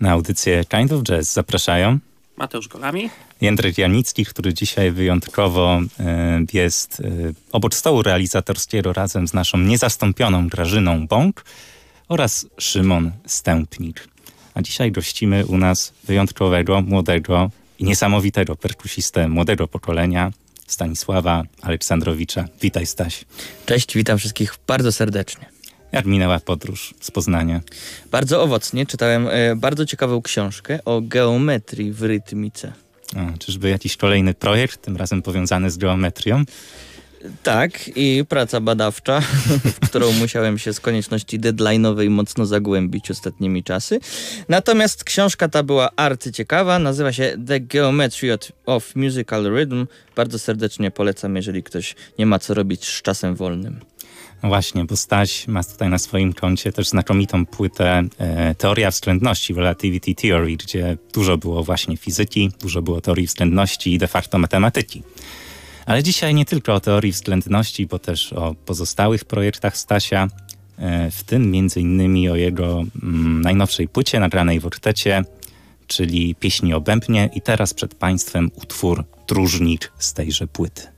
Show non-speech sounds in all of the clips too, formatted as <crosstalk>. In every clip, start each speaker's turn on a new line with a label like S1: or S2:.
S1: Na audycję Kind of Jazz zapraszają
S2: Mateusz Golami.
S1: Jędrek Janicki, który dzisiaj wyjątkowo e, jest e, obok stołu realizatorskiego razem z naszą niezastąpioną Grażyną Bąk oraz Szymon Stępnik. A dzisiaj gościmy u nas wyjątkowego, młodego i niesamowitego perkusistę młodego pokolenia Stanisława Aleksandrowicza. Witaj Staś.
S3: Cześć, witam wszystkich bardzo serdecznie.
S1: Jak minęła podróż z Poznania?
S3: Bardzo owocnie. Czytałem e, bardzo ciekawą książkę o geometrii w rytmice.
S1: A, czyżby jakiś kolejny projekt, tym razem powiązany z geometrią?
S3: Tak, i praca badawcza, <laughs> w którą musiałem się z konieczności deadline'owej mocno zagłębić ostatnimi czasy. Natomiast książka ta była arcyciekawa, nazywa się The Geometry of Musical Rhythm. Bardzo serdecznie polecam, jeżeli ktoś nie ma co robić z czasem wolnym.
S1: No właśnie, bo Staś ma tutaj na swoim koncie też znakomitą płytę e, Teoria względności, Relativity Theory, gdzie dużo było właśnie fizyki, dużo było teorii względności i de facto matematyki. Ale dzisiaj nie tylko o teorii względności, bo też o pozostałych projektach Stasia, e, w tym między innymi o jego mm, najnowszej płycie nagranej w ortecie, czyli Pieśni o Bębnie i teraz przed Państwem utwór Dróżnik z tejże płyty.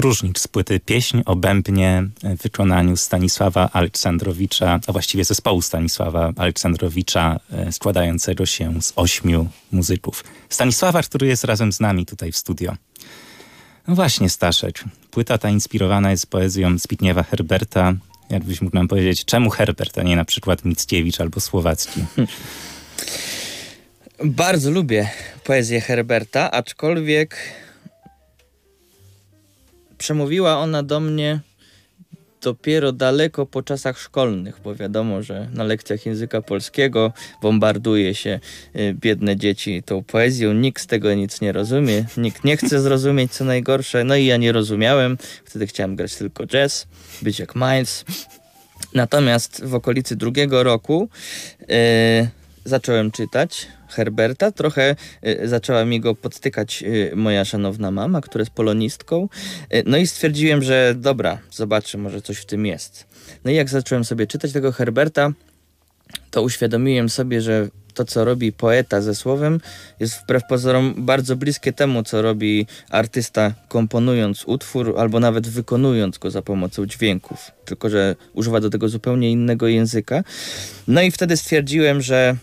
S1: Utwór Dróżnicz z płyty Pieśń o bębnie w wykonaniu Stanisława Aleksandrowicza, a właściwie zespołu Stanisława Aleksandrowicza e, składającego się z ośmiu muzyków. Stanisława, który jest razem z nami tutaj w studio. No właśnie, Staszek. Płyta ta inspirowana jest poezją Zbigniewa Herberta. Jakbyś mógł nam powiedzieć, czemu Herbert, a nie na przykład Mickiewicz albo Słowacki?
S3: Bardzo lubię poezję Herberta, aczkolwiek przemówiła ona do mnie dopiero daleko po czasach szkolnych, bo wiadomo, że na lekcjach języka polskiego bombarduje się y, biedne dzieci tą poezją, nikt z tego nic nie rozumie, nikt nie chce zrozumieć, co najgorsze, no i ja nie rozumiałem, wtedy chciałem grać tylko jazz, być jak Miles. Natomiast w okolicy drugiego roku yy, zacząłem czytać Herberta. Trochę y, zaczęła mi go podtykać y, moja szanowna mama, która jest polonistką. Y, no i stwierdziłem, że dobra, zobaczę, może coś w tym jest. No i jak zacząłem sobie czytać tego Herberta, to uświadomiłem sobie, że to, co robi poeta ze słowem, jest wbrew pozorom bardzo bliskie temu, co robi artysta komponując utwór albo nawet wykonując go za pomocą dźwięków. Tylko, że używa do tego zupełnie innego języka. No i wtedy stwierdziłem, że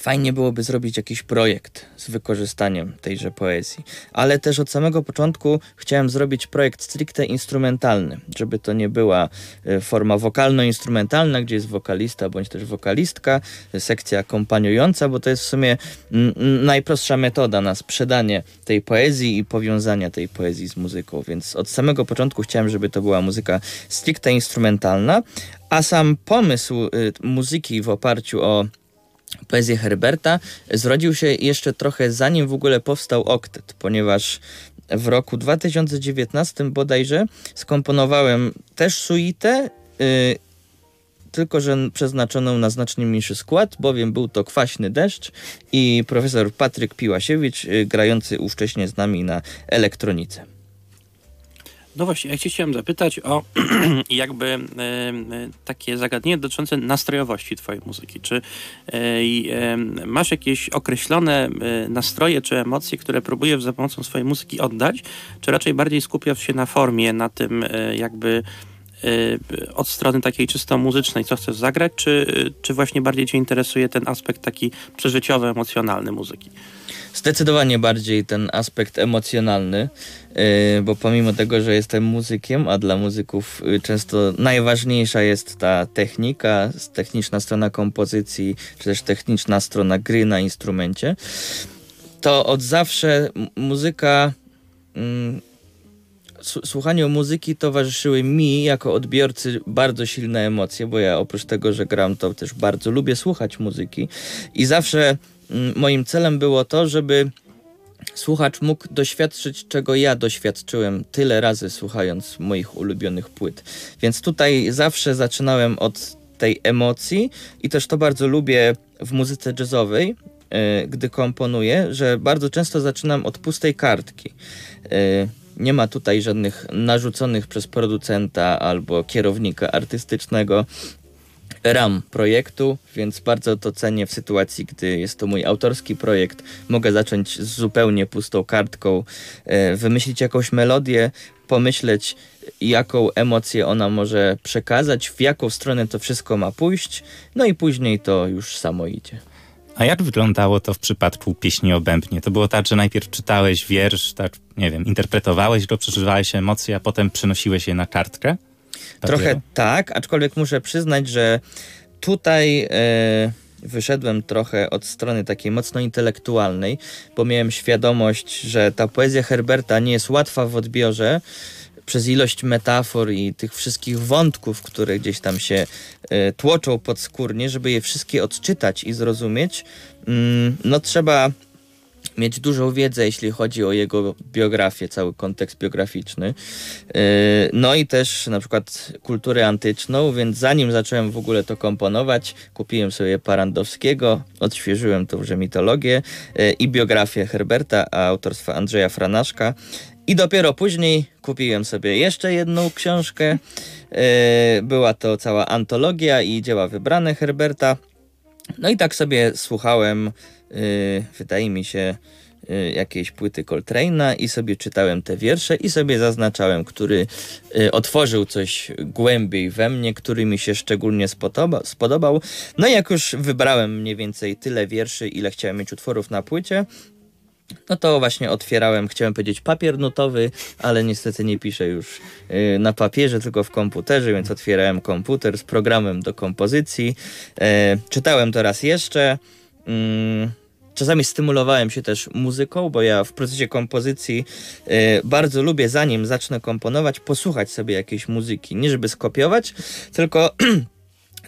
S3: fajnie byłoby zrobić jakiś projekt z wykorzystaniem tejże poezji. Ale też od samego początku chciałem zrobić projekt stricte instrumentalny, żeby to nie była e, forma wokalno-instrumentalna, gdzie jest wokalista bądź też wokalistka, sekcja akompaniująca, bo to jest w sumie najprostsza metoda na sprzedanie tej poezji i powiązania tej poezji z muzyką. Więc od samego początku chciałem, żeby to była muzyka stricte instrumentalna, a sam pomysł y, muzyki w oparciu o poezję Herberta zrodził się jeszcze trochę zanim w ogóle powstał oktet, ponieważ w roku 2019 bodajże skomponowałem też suitę, yy, tylko że przeznaczoną na znacznie mniejszy skład, bowiem był to Kwaśny Deszcz i profesor Patryk Piłasiewicz, yy, grający ówcześnie z nami na elektronice.
S4: No właśnie, ja chciałem zapytać o <clears throat> jakby e, takie zagadnienie dotyczące nastrojowości twojej muzyki. Czy e, masz jakieś określone e, nastroje czy emocje, które próbujesz za pomocą swojej muzyki oddać, czy raczej bardziej skupiasz się na formie, na tym jakby od strony takiej czysto muzycznej, co chcesz zagrać, czy, czy właśnie bardziej cię interesuje ten aspekt taki przeżyciowy, emocjonalny muzyki?
S3: Zdecydowanie bardziej ten aspekt emocjonalny, yy, bo pomimo tego, że jestem muzykiem, a dla muzyków yy, często najważniejsza jest ta technika, techniczna strona kompozycji, czy też techniczna strona gry na instrumencie, to od zawsze muzyka. Słuchaniu muzyki towarzyszyły mi jako odbiorcy bardzo silne emocje, bo ja oprócz tego, że gram, to też bardzo lubię słuchać muzyki i zawsze Mm, moim celem było to, żeby słuchacz mógł doświadczyć, czego ja doświadczyłem tyle razy słuchając moich ulubionych płyt. Więc tutaj zawsze zaczynałem od tej emocji i też to bardzo lubię w muzyce jazzowej, yy, gdy komponuję, że bardzo często zaczynam od pustej kartki. Nie ma tutaj żadnych narzuconych przez producenta albo kierownika artystycznego ram projektu, więc bardzo to cenię w sytuacji, gdy jest to mój autorski projekt. Mogę zacząć z zupełnie pustą kartką, e, wymyślić jakąś melodię, pomyśleć, jaką emocję ona może przekazać, w jaką stronę to wszystko ma pójść, no i później to już samo idzie.
S1: A jak wyglądało to w przypadku pieśni o bębnie? To było tak, że najpierw czytałeś wiersz, tak, nie wiem, interpretowałeś go, przeżywałeś emocje, a potem przynosiłeś je na kartkę?
S3: Trochę tak, aczkolwiek muszę przyznać, że tutaj e, wyszedłem trochę od strony takiej mocno intelektualnej, bo miałem świadomość, że ta poezja Herberta nie jest łatwa w odbiorze przez ilość metafor i tych wszystkich wątków, które gdzieś tam się y, tłoczą podskórnie, żeby je wszystkie odczytać i zrozumieć, mm, no trzeba mieć dużą wiedzę, jeśli chodzi o jego biografię, cały kontekst biograficzny. Yy, no i też na przykład kulturę antyczną, więc zanim zacząłem w ogóle to komponować, kupiłem sobie Parandowskiego, odświeżyłem tąże mitologię yy, i biografię Herberta, autorstwa Andrzeja Franaszka. I dopiero później kupiłem sobie jeszcze jedną książkę. Yy, była to cała antologia i dzieła wybrane Herberta. No i tak sobie słuchałem, y, wydaje mi się, y, jakiejś płyty Coltrane'a i sobie czytałem te wiersze i sobie zaznaczałem, który otworzył coś głębiej we mnie, który mi się szczególnie spodoba, spodobał. No i jak już wybrałem mniej więcej tyle wierszy, ile chciałem mieć utworów na płycie, no to właśnie otwierałem, chciałem powiedzieć papier nutowy, ale niestety nie piszę już y, na papierze, tylko w komputerze, więc otwierałem komputer z programem do kompozycji. E, czytałem to raz jeszcze. Mm, Czasami stymulowałem się też muzyką, bo ja w procesie kompozycji e, bardzo lubię, zanim zacznę komponować, posłuchać sobie jakiejś muzyki. Nie żeby skopiować, tylko <clears throat>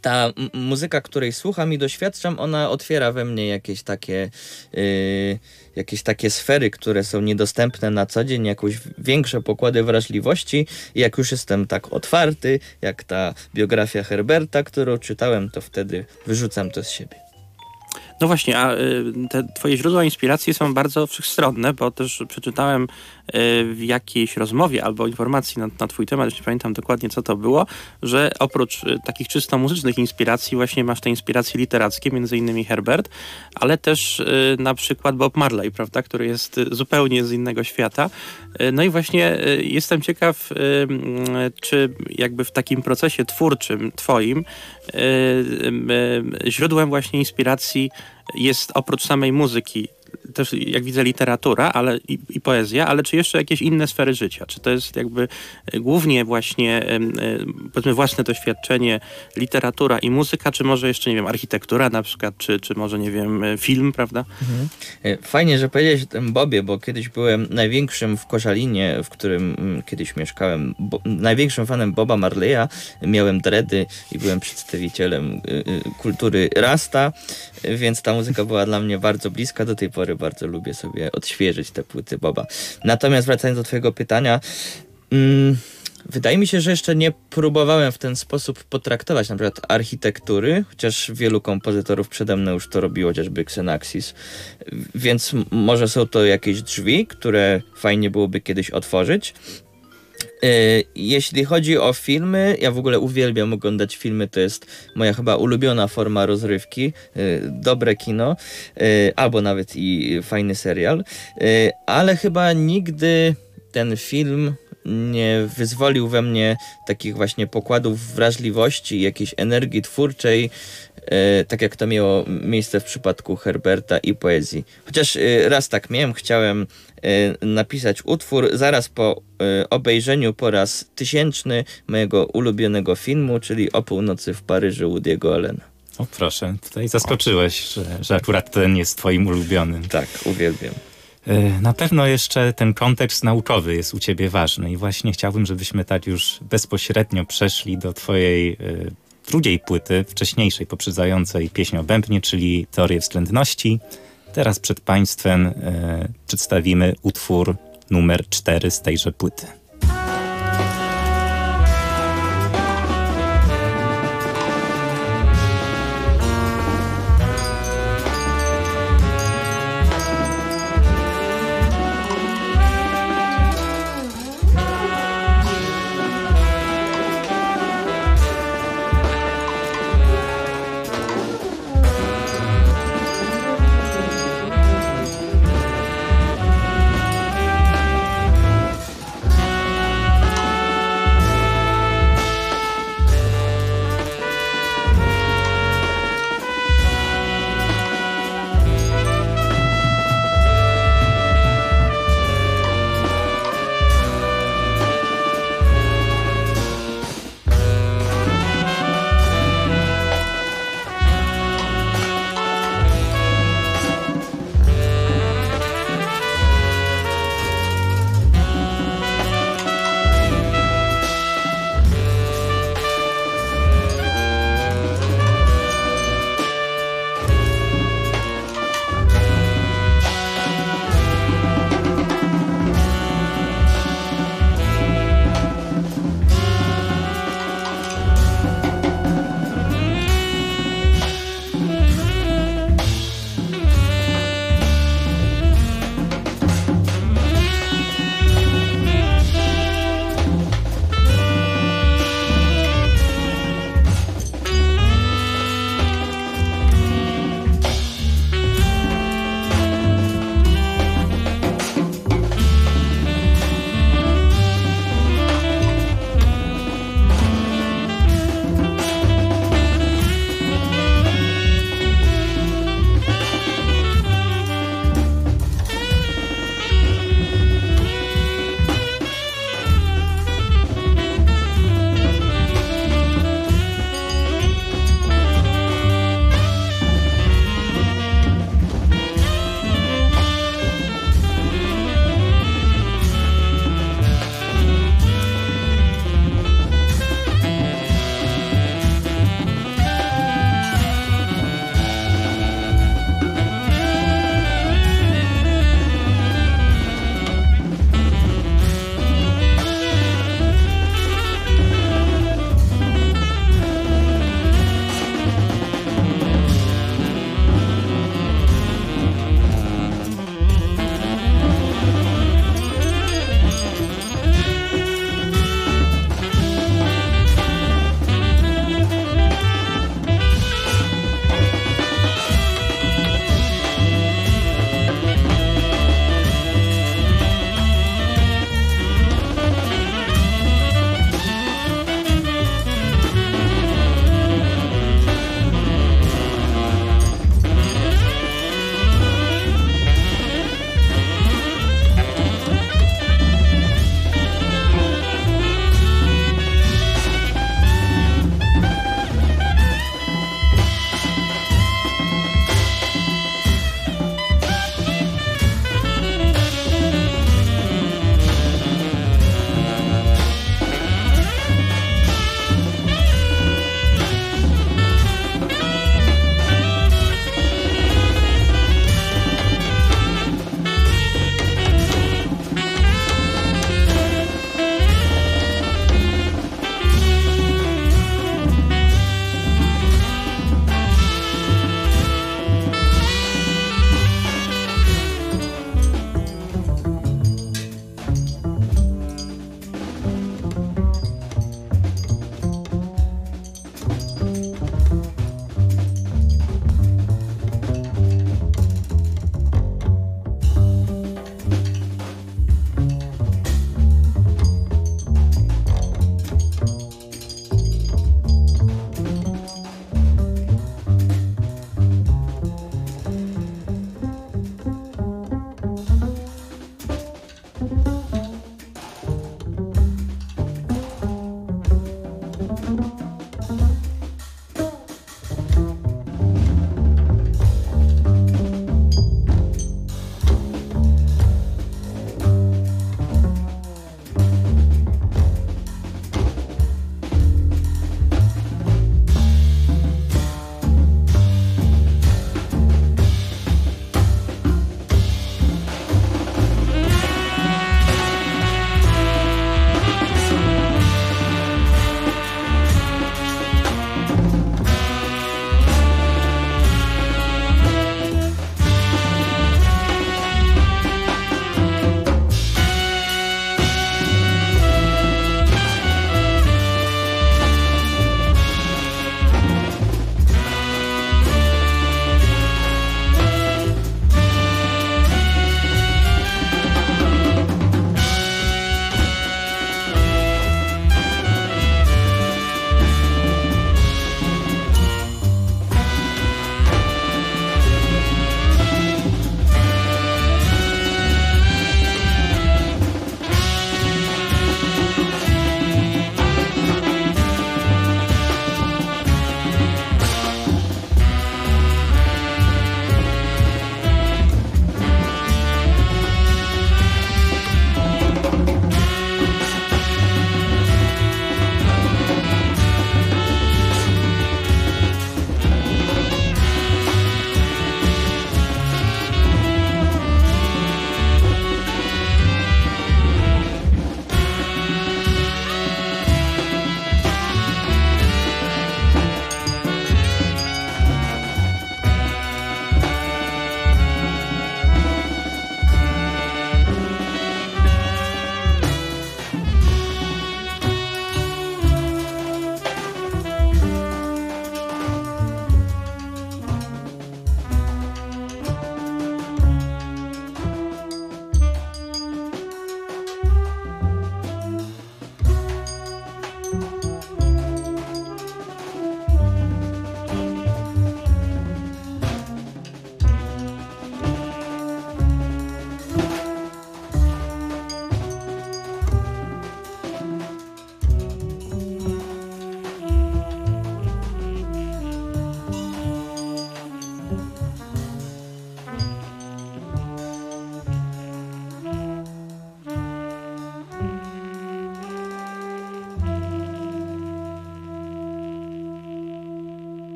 S3: ta muzyka, której słucham i doświadczam, ona otwiera we mnie jakieś takie, yy, jakieś takie sfery, które są niedostępne na co dzień, jakieś większe pokłady wrażliwości. I jak już jestem tak otwarty, jak ta biografia Herberta, którą czytałem, to wtedy wyrzucam to z siebie.
S4: No właśnie, a y, te twoje źródła inspiracji są bardzo wszechstronne, bo też przeczytałem w jakiejś rozmowie albo informacji na, na twój temat, już nie pamiętam dokładnie co to było, że oprócz y, takich czysto muzycznych inspiracji właśnie masz te inspiracje literackie, między innymi Herbert, ale też y, na przykład Bob Marley, prawda, który jest zupełnie z innego świata. No i właśnie jestem ciekaw, czy jakby w takim procesie twórczym twoim źródłem właśnie inspiracji jest oprócz samej muzyki też jak widzę literatura ale i, i poezja, ale czy jeszcze jakieś inne sfery życia? Czy to jest jakby e, głównie właśnie e, powiedzmy własne doświadczenie, literatura i muzyka, czy może jeszcze, nie wiem, architektura na przykład, czy, czy może, nie wiem, e, film, prawda?
S3: E, Fajnie, że powiedziałeś o tym Bobie, bo kiedyś byłem największym w Koszalinie, w którym mm, kiedyś mieszkałem, bo, największym fanem Boba Marleya. Miałem dready i byłem przedstawicielem y, y, kultury Rasta, więc ta muzyka była dla mnie bardzo bliska. Do tej pory bardzo lubię sobie odświeżyć te płyty Boba. Natomiast wracając do twojego pytania, mm, Wydaje mi się, że jeszcze nie próbowałem w ten sposób potraktować na przykład architektury, chociaż wielu kompozytorów przede mną już to robiło, chociażby Xenaxis. Więc może są to jakieś drzwi, które fajnie byłoby kiedyś otworzyć. Yy, Jeśli chodzi o filmy, ja w ogóle uwielbiam oglądać filmy, to jest moja chyba ulubiona forma rozrywki. Yy, Dobre kino, yy, albo nawet i fajny serial, ale chyba nigdy ten film nie wyzwolił we mnie takich właśnie pokładów wrażliwości, jakiejś energii twórczej, e, tak jak to miało miejsce w przypadku Herberta i poezji. Chociaż e, raz tak miałem, chciałem e, napisać utwór zaraz po e, obejrzeniu po raz tysięczny mojego ulubionego filmu, czyli O północy w Paryżu Woody'ego Allena.
S1: O proszę, tutaj zaskoczyłeś, że, że akurat ten jest twoim ulubionym.
S3: Tak, uwielbiam.
S1: E, Na pewno jeszcze ten kontekst naukowy jest u ciebie ważny i właśnie chciałbym, żebyśmy tak już bezpośrednio przeszli do twojej drugiej płyty, wcześniejszej, poprzedzającej pieśń o bębnie, czyli Teorię względności. Teraz przed państwem e, przedstawimy utwór numer 4 z tejże płyty.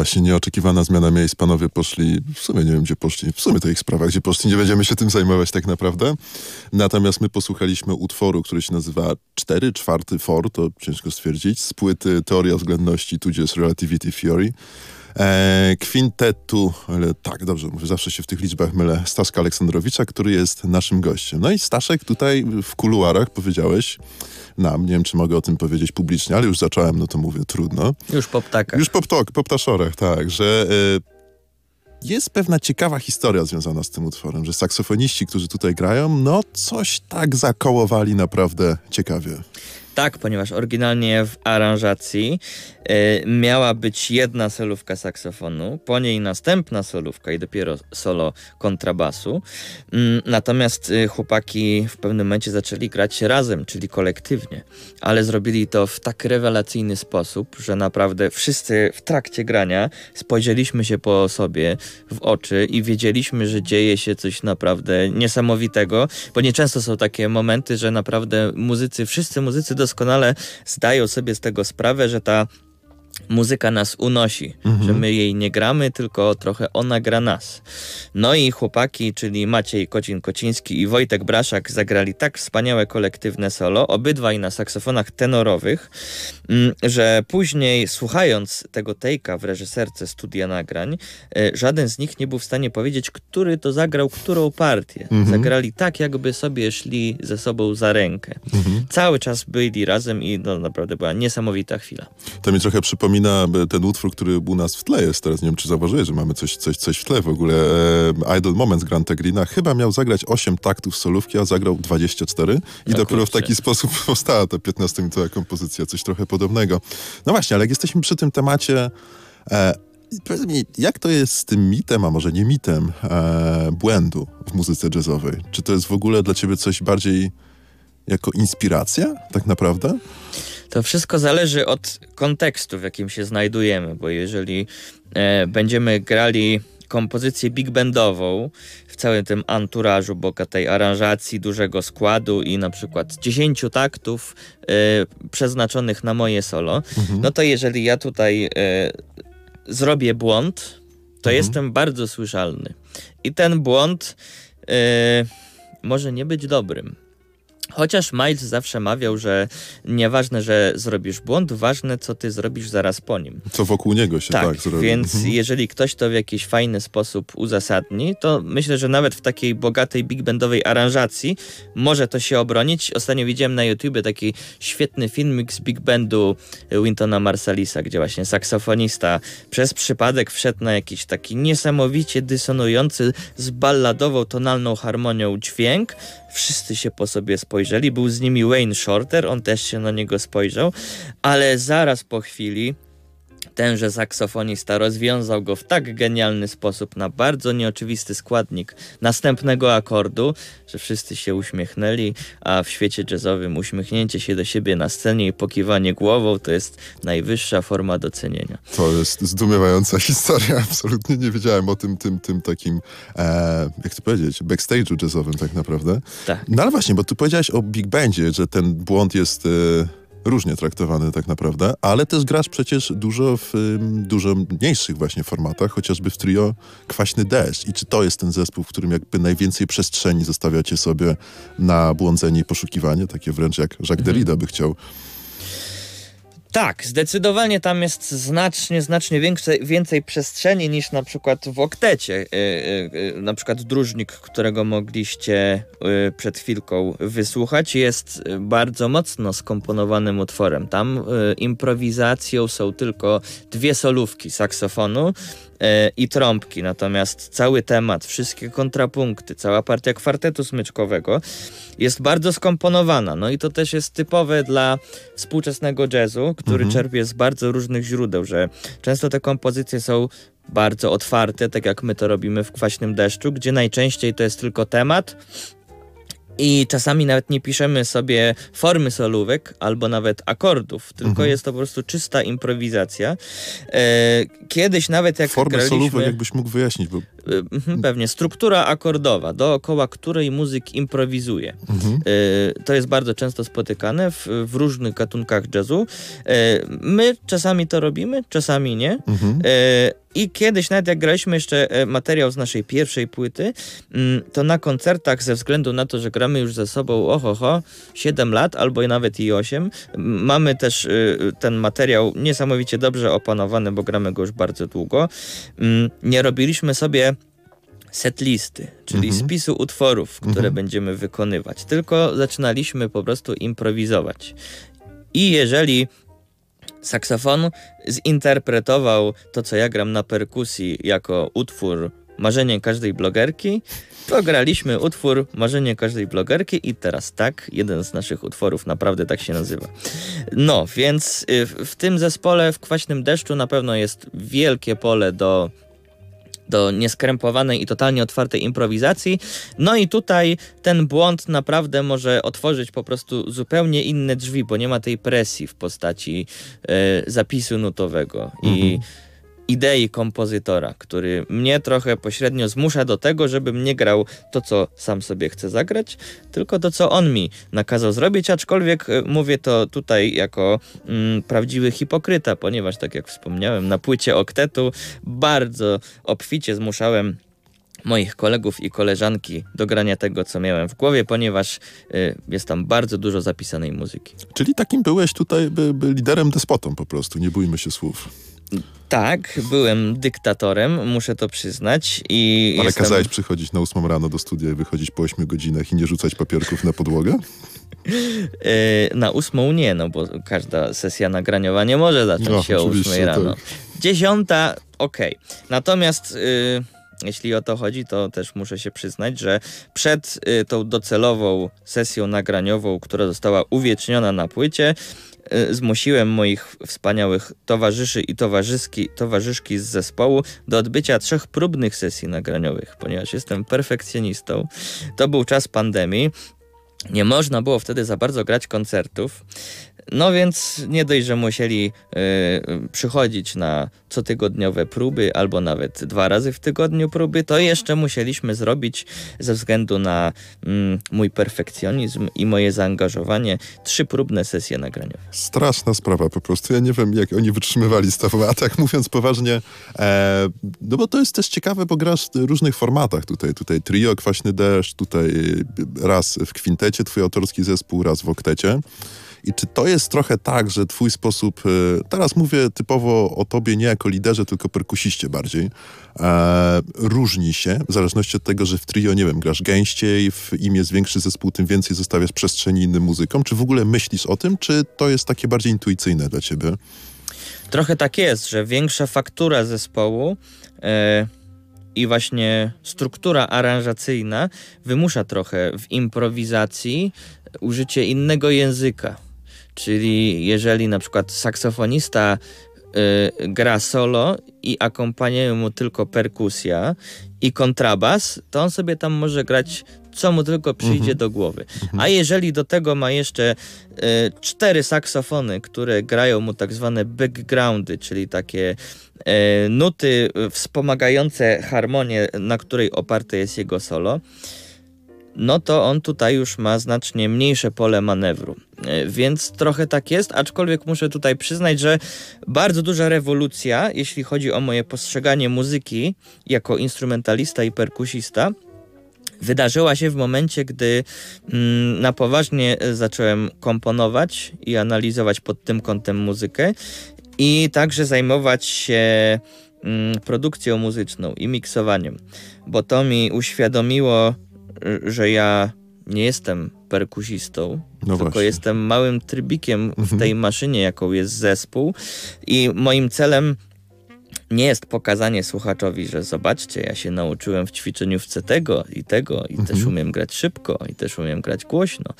S5: Właśnie, nieoczekiwana zmiana miejsc. Panowie poszli, w sumie nie wiem gdzie poszli, w sumie to ich sprawa, gdzie poszli, nie będziemy się tym zajmować tak naprawdę. Natomiast my posłuchaliśmy utworu, który się nazywa 4 czwarty for, to ciężko stwierdzić, z płyty Teoria względności, tudzież Relativity Theory. E, kwintetu, ale tak, dobrze, mówię, zawsze się w tych liczbach mylę, Staszka Aleksandrowicza, który jest naszym gościem. No i Staszek tutaj w kuluarach powiedziałeś nam, nie wiem czy mogę o tym powiedzieć publicznie, ale już zacząłem, no to mówię, trudno.
S3: Już po ptakach.
S5: Już po, ptok, po ptaszorach, tak, że y, jest pewna ciekawa historia związana z tym utworem, że saksofoniści, którzy tutaj grają, no coś tak zakołowali naprawdę ciekawie.
S3: Tak, ponieważ oryginalnie w aranżacji e, miała być jedna solówka saksofonu, po niej następna solówka i dopiero solo kontrabasu. Mm, natomiast e, chłopaki w pewnym momencie zaczęli grać razem, czyli kolektywnie, ale zrobili to w tak rewelacyjny sposób, że naprawdę wszyscy w trakcie grania spojrzeliśmy się po sobie w oczy i wiedzieliśmy, że dzieje się coś naprawdę niesamowitego, bo nieczęsto są takie momenty, że naprawdę muzycy, wszyscy muzycy doskonale zdają sobie z tego sprawę, że ta muzyka nas unosi, że my jej nie gramy, tylko trochę ona gra nas. No i chłopaki, czyli Maciej Kocin-Kociński i Wojtek Braszak zagrali tak wspaniałe kolektywne solo, obydwaj na saksofonach tenorowych, mm, że później słuchając tego tejka w reżyserce studia nagrań, e, żaden z nich nie był w stanie powiedzieć, który to zagrał którą partię. Zagrali tak, jakby sobie szli ze sobą za rękę. Cały czas byli razem i no, naprawdę była niesamowita chwila.
S5: To mi trochę przypomina e, ten utwór, który u nas w tle jest teraz. Nie wiem, czy zauważyłeś, że mamy coś, coś, coś w tle w ogóle. E, Idle Moments Granta Greena chyba miał zagrać 8 taktów solówki, a zagrał 24 i
S3: No
S5: dopiero w taki sposób <laughs> powstała ta 15-minutowa kompozycja, coś trochę podobnego. No właśnie, ale jak jesteśmy przy tym temacie, e, powiedz mi, jak to jest z tym mitem, a może nie mitem, e, błędu w muzyce jazzowej? Czy to jest w ogóle dla ciebie coś bardziej jako inspiracja, tak naprawdę?
S3: To wszystko zależy od kontekstu, w jakim się znajdujemy, bo jeżeli e, będziemy grali kompozycję big bandową w całym tym anturażu bogatej aranżacji, dużego składu i na przykład 10 taktów e, przeznaczonych na moje solo, no to jeżeli ja tutaj e, zrobię błąd, to jestem bardzo słyszalny. I ten błąd e, może nie być dobrym. Chociaż Miles zawsze mawiał, że nieważne, że zrobisz błąd, ważne, co ty zrobisz zaraz po nim.
S5: Co wokół niego się tak,
S3: Tak,
S5: zrobi.
S3: więc
S5: Mhm.
S3: jeżeli ktoś to w jakiś fajny sposób uzasadni, to myślę, że nawet w takiej bogatej big bandowej aranżacji może to się obronić. Ostatnio widziałem na YouTubie taki świetny filmik z big bandu Wintona Marsalisa, gdzie właśnie saksofonista przez przypadek wszedł na jakiś taki niesamowicie dysonujący z balladową tonalną harmonią dźwięk. Wszyscy się po sobie spojrzeli. Był z nimi Wayne Shorter, on też się na niego spojrzał, ale zaraz po chwili tenże saksofonista rozwiązał go w tak genialny sposób na bardzo nieoczywisty składnik następnego akordu, że wszyscy się uśmiechnęli, a w świecie jazzowym uśmiechnięcie się do siebie na scenie i pokiwanie głową to jest najwyższa forma docenienia.
S5: To jest zdumiewająca <laughs> historia. Absolutnie nie wiedziałem o tym, tym, tym takim, e, jak to powiedzieć, backstage'u jazzowym tak naprawdę.
S3: Tak.
S5: No ale właśnie, bo tu powiedziałeś o Big Bandzie, że ten błąd jest e, różnie traktowany tak naprawdę, ale też grasz przecież dużo w dużo mniejszych właśnie formatach, chociażby w trio Kwaśny Deszcz. I czy to jest ten zespół, w którym jakby najwięcej przestrzeni zostawiacie sobie na błądzenie i poszukiwanie, takie wręcz jak Jacques Derrida by chciał.
S3: Tak, zdecydowanie tam jest znacznie, znacznie więcej, więcej przestrzeni niż na przykład w oktecie. Yy, yy, yy, na przykład dróżnik, którego mogliście przed chwilką wysłuchać, jest bardzo mocno skomponowanym utworem. Tam improwizacją są tylko dwie solówki saksofonu i trąbki, natomiast cały temat, wszystkie kontrapunkty, cała partia kwartetu smyczkowego jest bardzo skomponowana. No i to też jest typowe dla współczesnego jazzu, który czerpie z bardzo różnych źródeł, że często te kompozycje są bardzo otwarte, tak jak my to robimy w Kwaśnym Deszczu, gdzie najczęściej to jest tylko temat I czasami nawet nie piszemy sobie formy solówek albo nawet akordów, tylko
S5: Mhm.
S3: jest to po prostu czysta improwizacja. E, kiedyś nawet jak
S5: Formę
S3: graliśmy...
S5: solówek jakbyś mógł wyjaśnić, bo
S3: Y, mhm, Pewnie. Struktura akordowa, dookoła której muzyk improwizuje.
S5: Mhm.
S3: Y, To jest bardzo często spotykane w, w różnych gatunkach jazzu. My czasami to robimy, czasami nie.
S5: Mhm.
S3: I kiedyś, nawet jak graliśmy jeszcze e, materiał z naszej pierwszej płyty, mm, to na koncertach, ze względu na to, że gramy już ze sobą ohoho 7 lat, albo nawet i 8, m, mamy też y, ten materiał niesamowicie dobrze opanowany, bo gramy go już bardzo długo. Mm, Nie robiliśmy sobie setlisty, czyli
S5: Mhm.
S3: spisu utworów, które
S5: Mhm.
S3: będziemy wykonywać, tylko zaczynaliśmy po prostu improwizować. I jeżeli saksofon zinterpretował to, co ja gram na perkusji, jako utwór Marzenie każdej blogerki, to graliśmy utwór Marzenie każdej blogerki i teraz tak, jeden z naszych utworów naprawdę tak się nazywa. No, więc y, w, w tym zespole w Kwaśnym Deszczu na pewno jest wielkie pole do do nieskrępowanej i totalnie otwartej improwizacji. No i tutaj ten błąd naprawdę może otworzyć po prostu zupełnie inne drzwi, bo nie ma tej presji w postaci e, zapisu nutowego i idei kompozytora, który mnie trochę pośrednio zmusza do tego, żebym nie grał to, co sam sobie chcę zagrać, tylko to, co on mi nakazał zrobić, aczkolwiek e, mówię to tutaj jako mm, prawdziwy hipokryta, ponieważ tak jak wspomniałem, na płycie oktetu bardzo obficie zmuszałem moich kolegów i koleżanki do grania tego, co miałem w głowie, ponieważ y, jest tam bardzo dużo zapisanej muzyki.
S5: Czyli takim byłeś tutaj by, by liderem despotą po prostu, nie bójmy się słów.
S3: Tak, byłem dyktatorem, muszę to przyznać i
S5: Ale
S3: jestem...
S5: kazałeś przychodzić na 8 rano do studia i wychodzić po 8 godzinach i nie rzucać papierków na podłogę?
S3: Y, na ósmą nie, no bo każda sesja nagraniowa nie może zacząć
S5: No,
S3: się o
S5: oczywiście,
S3: ósmej rano.
S5: tak.
S3: Dziesiąta, okej. Natomiast y, jeśli o to chodzi, to też muszę się przyznać, że przed y, tą docelową sesją nagraniową, która została uwieczniona na płycie, zmusiłem moich wspaniałych towarzyszy i towarzyszki, towarzyszki z zespołu do odbycia trzech próbnych sesji nagraniowych, ponieważ jestem perfekcjonistą. To był czas pandemii. Nie można było wtedy za bardzo grać koncertów. No więc nie dość, że musieli y, przychodzić na cotygodniowe próby, albo nawet dwa razy w tygodniu próby, to jeszcze musieliśmy zrobić ze względu na mm, mój perfekcjonizm i moje zaangażowanie trzy próbne sesje nagraniowe.
S5: Straszna sprawa po prostu. Ja nie wiem, jak oni wytrzymywali z tobą, a tak mówiąc poważnie, e, no bo to jest też ciekawe, bo grasz w różnych formatach tutaj. Tutaj trio, Kwaśny Deszcz, tutaj raz w kwintecie twój autorski zespół, raz w oktecie. I czy to jest trochę tak, że twój sposób, e, teraz mówię typowo o tobie nie jako liderze, tylko perkusiście bardziej, e, różni się w zależności od tego, że w trio, nie wiem, grasz gęściej, w im jest większy zespół, tym więcej zostawiasz przestrzeni innym muzykom. Czy w ogóle myślisz o tym, czy to jest takie bardziej intuicyjne dla ciebie?
S3: Trochę tak jest, że większa faktura zespołu e, i właśnie struktura aranżacyjna wymusza trochę w improwizacji użycie innego języka. Czyli jeżeli na przykład saksofonista y, gra solo i akompaniuje mu tylko perkusja i kontrabas, to on sobie tam może grać co mu tylko przyjdzie do głowy. A jeżeli do tego ma jeszcze y, cztery saksofony, które grają mu tak zwane backgroundy, czyli takie e, nuty y, wspomagające harmonię, na której oparte jest jego solo, no to on tutaj już ma znacznie mniejsze pole manewru. E, Więc trochę tak jest, aczkolwiek muszę tutaj przyznać, że bardzo duża rewolucja, jeśli chodzi o moje postrzeganie muzyki jako instrumentalista i perkusista, wydarzyła się w momencie, gdy mm, na poważnie e, zacząłem komponować i analizować pod tym kątem muzykę i także zajmować się mm, produkcją muzyczną i miksowaniem, bo to mi uświadomiło, że ja nie jestem perkusistą,
S5: No
S3: tylko
S5: właśnie.
S3: jestem małym trybikiem w
S5: Mhm.
S3: tej maszynie, jaką jest zespół i moim celem nie jest pokazanie słuchaczowi, że zobaczcie, ja się nauczyłem w C tego i tego i też umiem grać szybko i też umiem grać głośno.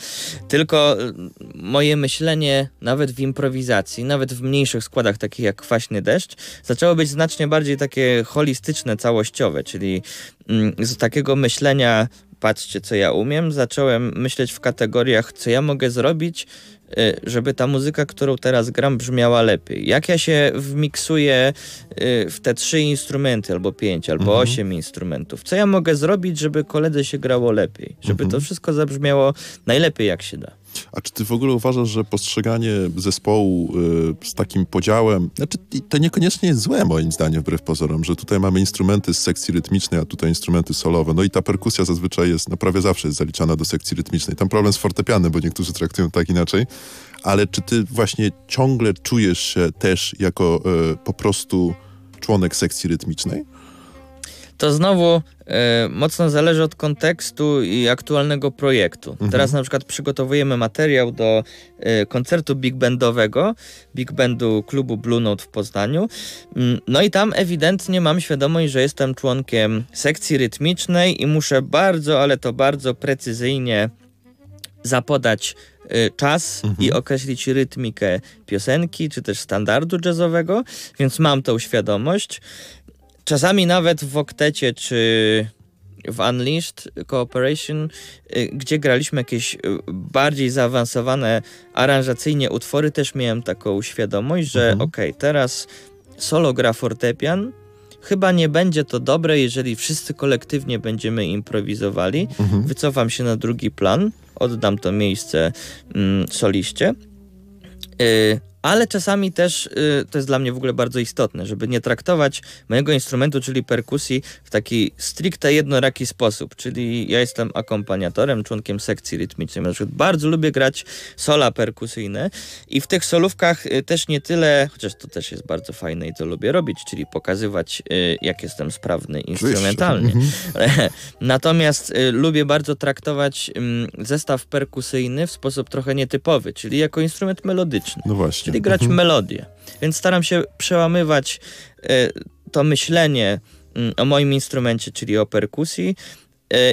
S3: Tylko y, moje myślenie nawet w improwizacji, nawet w mniejszych składach takich jak Kwaśny Deszcz, zaczęło być znacznie bardziej takie holistyczne, całościowe, czyli mm, z takiego myślenia patrzcie, co ja umiem, zacząłem myśleć w kategoriach, co ja mogę zrobić, y, żeby ta muzyka, którą teraz gram, brzmiała lepiej. Jak ja się wmiksuję y, w te trzy instrumenty, albo pięć, albo
S5: Mhm.
S3: osiem instrumentów. Co ja mogę zrobić, żeby koledze się grało lepiej? Żeby
S5: Mhm.
S3: to wszystko zabrzmiało najlepiej, jak się da.
S5: A czy ty w ogóle uważasz, że postrzeganie zespołu y, z takim podziałem, znaczy to niekoniecznie jest złe moim zdaniem, wbrew pozorom, że tutaj mamy instrumenty z sekcji rytmicznej, a tutaj instrumenty solowe, no i ta perkusja zazwyczaj jest, no prawie zawsze jest zaliczana do sekcji rytmicznej. Tam problem z fortepianem, bo niektórzy traktują tak inaczej, ale czy ty właśnie ciągle czujesz się też jako y, po prostu członek sekcji rytmicznej?
S3: To znowu e, mocno zależy od kontekstu i aktualnego projektu. Teraz na przykład przygotowujemy materiał do e, koncertu big bandowego, big bandu klubu Blue Note w Poznaniu. Mm, No i tam ewidentnie mam świadomość, że jestem członkiem sekcji rytmicznej i muszę bardzo, ale to bardzo precyzyjnie zapodać y, czas i określić rytmikę piosenki, czy też standardu jazzowego, więc mam tą świadomość. Czasami nawet w Oktecie, czy w Unleashed Cooperation, y, gdzie graliśmy jakieś y, bardziej zaawansowane aranżacyjnie utwory, też miałem taką świadomość, że okej, teraz solo gra fortepian, chyba nie będzie to dobre, jeżeli wszyscy kolektywnie będziemy improwizowali. Wycofam się na drugi plan, oddam to miejsce mm, soliście. Y, ale czasami też y, to jest dla mnie w ogóle bardzo istotne, żeby nie traktować mojego instrumentu, czyli perkusji, w taki stricte jednoraki sposób. Czyli ja jestem akompaniatorem, członkiem sekcji rytmicznej. Na przykład bardzo lubię grać sola perkusyjne i w tych solówkach y, też nie tyle, chociaż to też jest bardzo fajne i to lubię robić, czyli pokazywać, y, jak jestem sprawny instrumentalnie. <laughs> Natomiast y, lubię bardzo traktować ym, zestaw perkusyjny w sposób trochę nietypowy, czyli jako instrument melodyczny,
S5: No właśnie.
S3: Czyli grać melodię. Więc staram się przełamywać y, to myślenie mm, o moim instrumencie, czyli o perkusji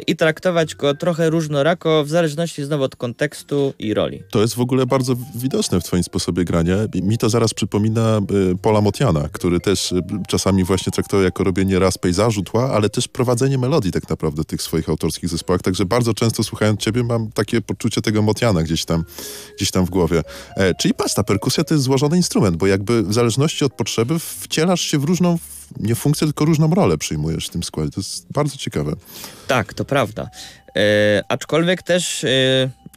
S3: i traktować go trochę różnorako, w zależności znowu od kontekstu i roli.
S5: To jest w ogóle bardzo widoczne w twoim sposobie grania. Mi to zaraz przypomina y, Paula Motiana, który też y, czasami właśnie traktował jako robienie raz pejzażu, tła, ale też prowadzenie melodii tak naprawdę w tych swoich autorskich zespołach. Także bardzo często słuchając ciebie mam takie poczucie tego Motiana gdzieś tam, gdzieś tam w głowie. E, czyli patrz, ta perkusja to jest złożony instrument, bo jakby w zależności od potrzeby wcielasz się w różną, nie funkcję, tylko różną rolę przyjmujesz w tym składzie. To jest bardzo ciekawe.
S3: Tak, to prawda. E, aczkolwiek też, e,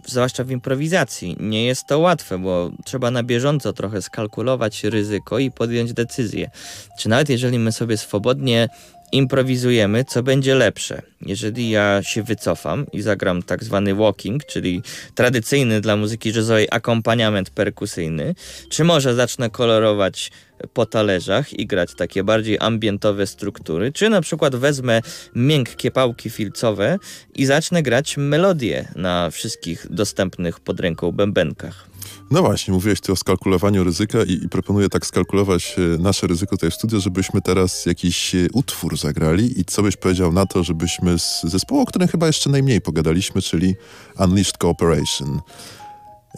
S3: zwłaszcza w improwizacji, nie jest to łatwe, bo trzeba na bieżąco trochę skalkulować ryzyko i podjąć decyzję. Czy nawet jeżeli my sobie swobodnie improwizujemy, co będzie lepsze. Jeżeli ja się wycofam i zagram tak zwany walking, czyli tradycyjny dla muzyki jazzowej akompaniament perkusyjny, czy może zacznę kolorować po talerzach i grać takie bardziej ambientowe struktury, czy na przykład wezmę miękkie pałki filcowe i zacznę grać melodię na wszystkich dostępnych pod ręką bębenkach.
S5: No właśnie, mówiłeś ty o skalkulowaniu ryzyka i, i proponuję tak skalkulować e, nasze ryzyko tutaj w studio, żebyśmy teraz jakiś e, utwór zagrali i co byś powiedział na to, żebyśmy z zespołu, o którym chyba jeszcze najmniej pogadaliśmy, czyli Unleashed Cooperation.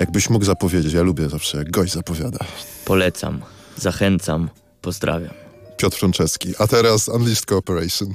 S5: Jakbyś mógł zapowiedzieć, ja lubię zawsze jak gość zapowiada.
S3: Polecam, zachęcam, pozdrawiam.
S5: Piotr Franceski, a teraz Unleashed Cooperation.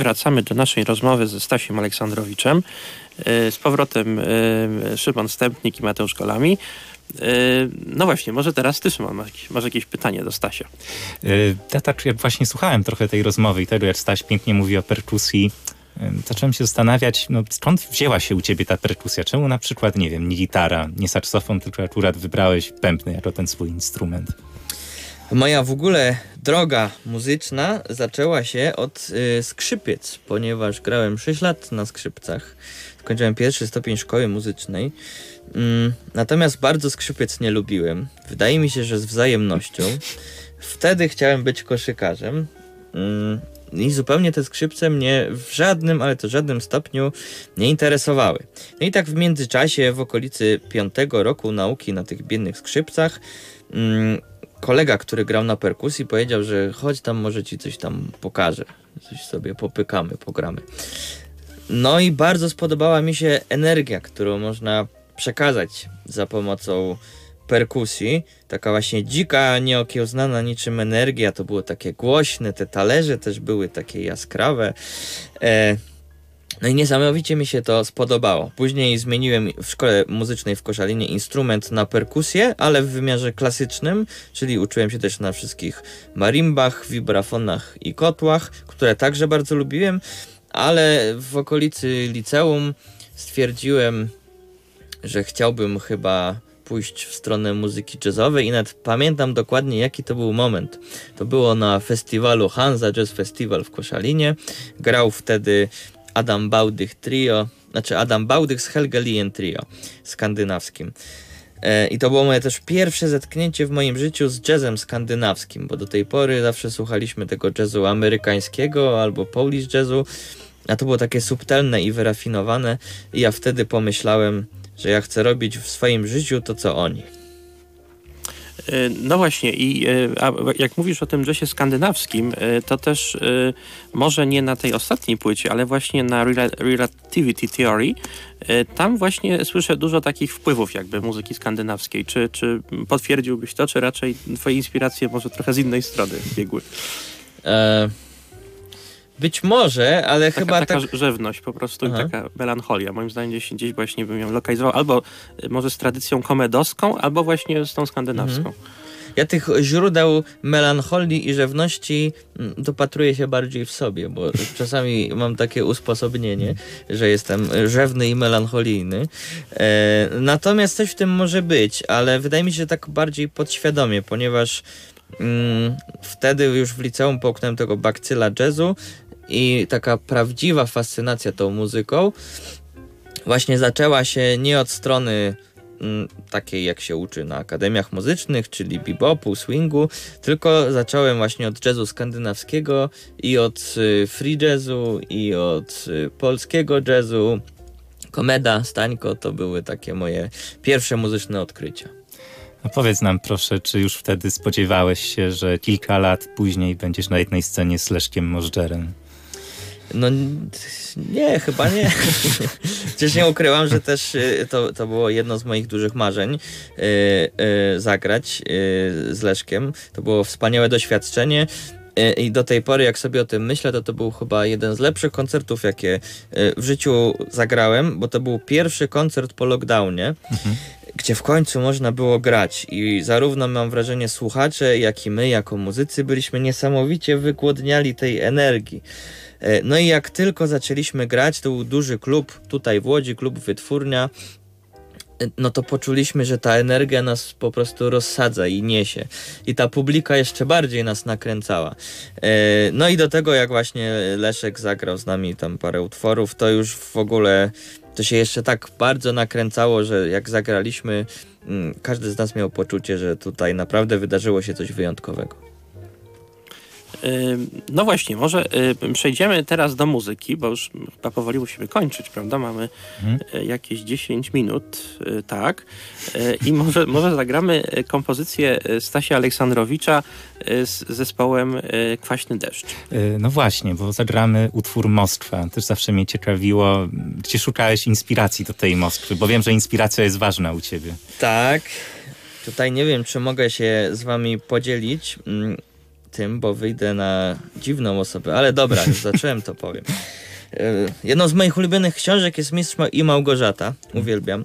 S4: Wracamy do naszej rozmowy ze Stasiem Aleksandrowiczem. E, Z powrotem e, Szymon Stępnik i Mateusz Kolami. E, No właśnie, może teraz ty, Szymon, masz jakieś, pytanie do Stasia.
S1: Y, Ja tak właśnie słuchałem trochę tej rozmowy i tego, jak Staś pięknie mówi o perkusji, zacząłem się zastanawiać, no skąd wzięła się u ciebie ta perkusja? Czemu na przykład, nie wiem, nie gitara, nie saksofon, tylko akurat wybrałeś bębny jako ten swój instrument?
S3: Moja w ogóle droga muzyczna zaczęła się od y, skrzypiec, ponieważ grałem 6 lat na skrzypcach. Skończyłem pierwszy stopień szkoły muzycznej. Mm, natomiast bardzo skrzypiec nie lubiłem. Wydaje mi się, że z wzajemnością. Wtedy chciałem być koszykarzem. Mm, I zupełnie te skrzypce mnie w żadnym, ale to żadnym stopniu nie interesowały. No i tak w międzyczasie, w okolicy piątego roku nauki na tych biednych skrzypcach, mm, kolega, który grał na perkusji, powiedział, że chodź tam, może ci coś tam pokażę. Coś sobie popykamy, pogramy. No i bardzo spodobała mi się energia, którą można przekazać za pomocą perkusji. Taka właśnie dzika, nieokiełznana niczym energia. To było takie głośne, te talerze też były takie jaskrawe. E, no i niesamowicie mi się to spodobało. Później zmieniłem w szkole muzycznej w Koszalinie instrument na perkusję, ale w wymiarze klasycznym, czyli uczyłem się też na wszystkich marimbach, wibrafonach i kotłach, które także bardzo lubiłem, ale w okolicy liceum stwierdziłem, że chciałbym chyba pójść w stronę muzyki jazzowej i nawet pamiętam dokładnie jaki to był moment. To było na festiwalu Hansa Jazz Festival w Koszalinie. Grał wtedy Adam Bałdych Trio, znaczy Adam Bałdych z Helgelien Trio skandynawskim. E, I to było moje też pierwsze zetknięcie w moim życiu z jazzem skandynawskim, bo do tej pory zawsze słuchaliśmy tego jazzu amerykańskiego albo polish jazzu, a to było takie subtelne i wyrafinowane i ja wtedy pomyślałem, że ja chcę robić w swoim życiu to, co oni.
S4: E, No właśnie, i e, jak mówisz o tym jazzie skandynawskim, e, to też może nie na tej ostatniej płycie, ale właśnie na Rela- Relativity Theory, tam właśnie słyszę dużo takich wpływów jakby muzyki skandynawskiej. Czy, czy potwierdziłbyś to, czy raczej twoje inspiracje może trochę z innej strony biegły?
S3: E, być może, ale
S4: Taka,
S3: chyba
S4: taka
S3: tak...
S4: rzewność po prostu i
S3: Aha.
S4: taka melancholia. Moim zdaniem gdzieś, gdzieś właśnie bym ją lokalizował, albo e, może z tradycją komedowską, albo właśnie z tą skandynawską.
S3: Mhm. Ja tych źródeł melancholii i rzewności mm, dopatruję się bardziej w sobie, bo <laughs> czasami mam takie usposobnienie, że jestem rzewny i melancholijny. E, natomiast coś w tym może być, ale wydaje mi się że tak bardziej podświadomie, ponieważ mm, wtedy już w liceum połknąłem tego bakcyla jazzu i taka prawdziwa fascynacja tą muzyką właśnie zaczęła się nie od strony mm, takiej jak się uczy na akademiach muzycznych, czyli bebopu, swingu, tylko zacząłem właśnie od jazzu skandynawskiego i od y, free jazzu i od y, polskiego jazzu. Komeda, Stańko to były takie moje pierwsze muzyczne odkrycia.
S1: A powiedz nam proszę, czy już wtedy spodziewałeś się, że kilka lat później będziesz na jednej scenie z Leszkiem Możdżerem?
S3: No nie, chyba nie. Przecież nie ukrywam, że też y, to, to było jedno z moich dużych marzeń y, y, zagrać y, z Leszkiem. To było wspaniałe doświadczenie. Y, I do tej pory, jak sobie o tym myślę, to to był chyba jeden z lepszych koncertów, jakie y, w życiu zagrałem, bo to był pierwszy koncert po lockdownie, gdzie w końcu można było grać. I zarówno mam wrażenie słuchacze, jak i my, jako muzycy, byliśmy niesamowicie wygłodniali tej energii. E, No i jak tylko zaczęliśmy grać, to był duży klub tutaj w Łodzi, klub Wytwórnia, e, no to poczuliśmy, że ta energia nas po prostu rozsadza i niesie. I ta publika jeszcze bardziej nas nakręcała. E, No i do tego, jak właśnie Leszek zagrał z nami tam parę utworów, to już w ogóle to się jeszcze tak bardzo nakręcało, że jak zagraliśmy, mm, każdy z nas miał poczucie, że tutaj naprawdę wydarzyło się coś wyjątkowego.
S4: No właśnie, może przejdziemy teraz do muzyki, bo już chyba powoli musimy kończyć, prawda? Mamy
S1: Mhm.
S4: y, jakieś 10 minut, y, tak. Y, I może, może zagramy kompozycję Stasia Aleksandrowicza z zespołem Kwaśny Deszcz.
S1: No właśnie, bo zagramy utwór Moskwa. Też zawsze mnie ciekawiło, gdzie szukałeś inspiracji do tej Moskwy, bo wiem, że inspiracja jest ważna u ciebie.
S3: Tak. Tutaj nie wiem, czy mogę się z wami podzielić. Tym, bo wyjdę na dziwną osobę, ale dobra, już zacząłem, to powiem. E, Jedną z moich ulubionych książek jest Mistrz i Małgorzata. Uwielbiam.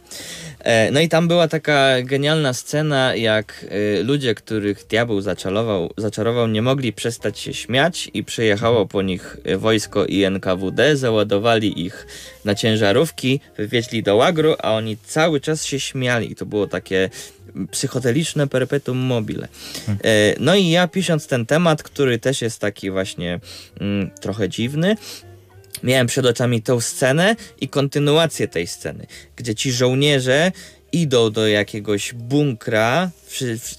S3: E, No i tam była taka genialna scena, jak e, ludzie, których diabeł zaczarował, zaczarował, nie mogli przestać się śmiać i przyjechało po nich wojsko i NKWD, załadowali ich na ciężarówki, wywieźli do łagru, a oni cały czas się śmiali. I to było takie psychodeliczne perpetuum mobile. E, No i ja pisząc ten temat, który też jest taki właśnie mm, trochę dziwny, miałem przed oczami tą scenę i kontynuację tej sceny, gdzie ci żołnierze idą do jakiegoś bunkra,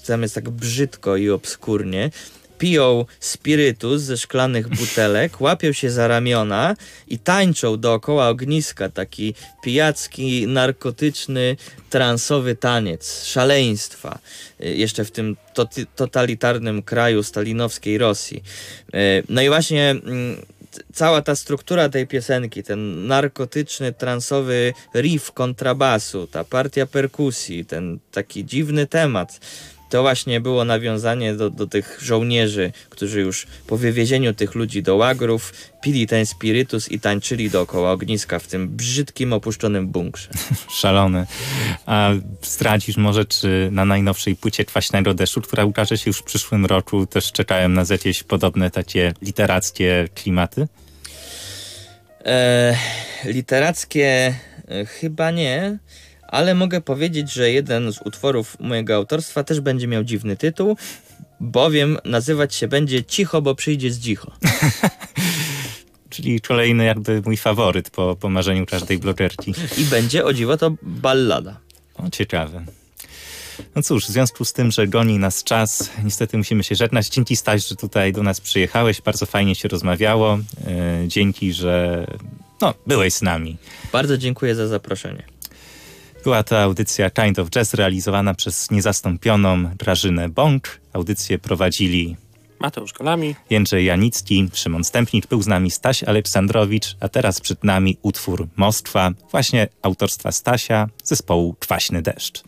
S3: tam jest tak brzydko i obskurnie, piją spirytus ze szklanych butelek, <laughs> łapią się za ramiona i tańczą dookoła ogniska taki pijacki, narkotyczny, transowy taniec, szaleństwa. Y, Jeszcze w tym totalitarnym kraju stalinowskiej Rosji. Y, No i właśnie mm, cała ta struktura tej piosenki, ten narkotyczny, transowy riff kontrabasu, ta partia perkusji, ten taki dziwny temat, to właśnie było nawiązanie do, do tych żołnierzy, którzy już po wywiezieniu tych ludzi do łagrów pili ten spirytus i tańczyli dookoła ogniska w tym brzydkim, opuszczonym bunkrze. <laughs>
S1: Szalony. A zdradzisz może, czy na najnowszej płycie Kwaśnego Deszczu, która ukaże się już w przyszłym roku, też czekają nas jakieś podobne takie literackie klimaty?
S3: E, literackie e, chyba nie, ale mogę powiedzieć, że jeden z utworów mojego autorstwa też będzie miał dziwny tytuł, bowiem nazywać się będzie Cicho, bo przyjdzie z dzicho. <laughs>
S1: Czyli kolejny jakby mój faworyt po, po marzeniu każdej blogerki.
S3: I będzie, o dziwo, to ballada.
S1: O, ciekawe. No cóż, w związku z tym, że goni nas czas, niestety musimy się żegnać. Dzięki Staś, że tutaj do nas przyjechałeś. Bardzo fajnie się rozmawiało. E, dzięki, że no, byłeś z nami.
S3: Bardzo dziękuję za zaproszenie.
S1: Była to audycja Kind of Jazz realizowana przez niezastąpioną Grażynę Bąk. Audycję prowadzili
S4: Mateusz Kolami.
S1: Jędrzej Janicki, Szymon Stępnik, był z nami Staś Aleksandrowicz, a teraz przed nami utwór Mostwa, właśnie autorstwa Stasia, zespołu Kwaśny Deszcz.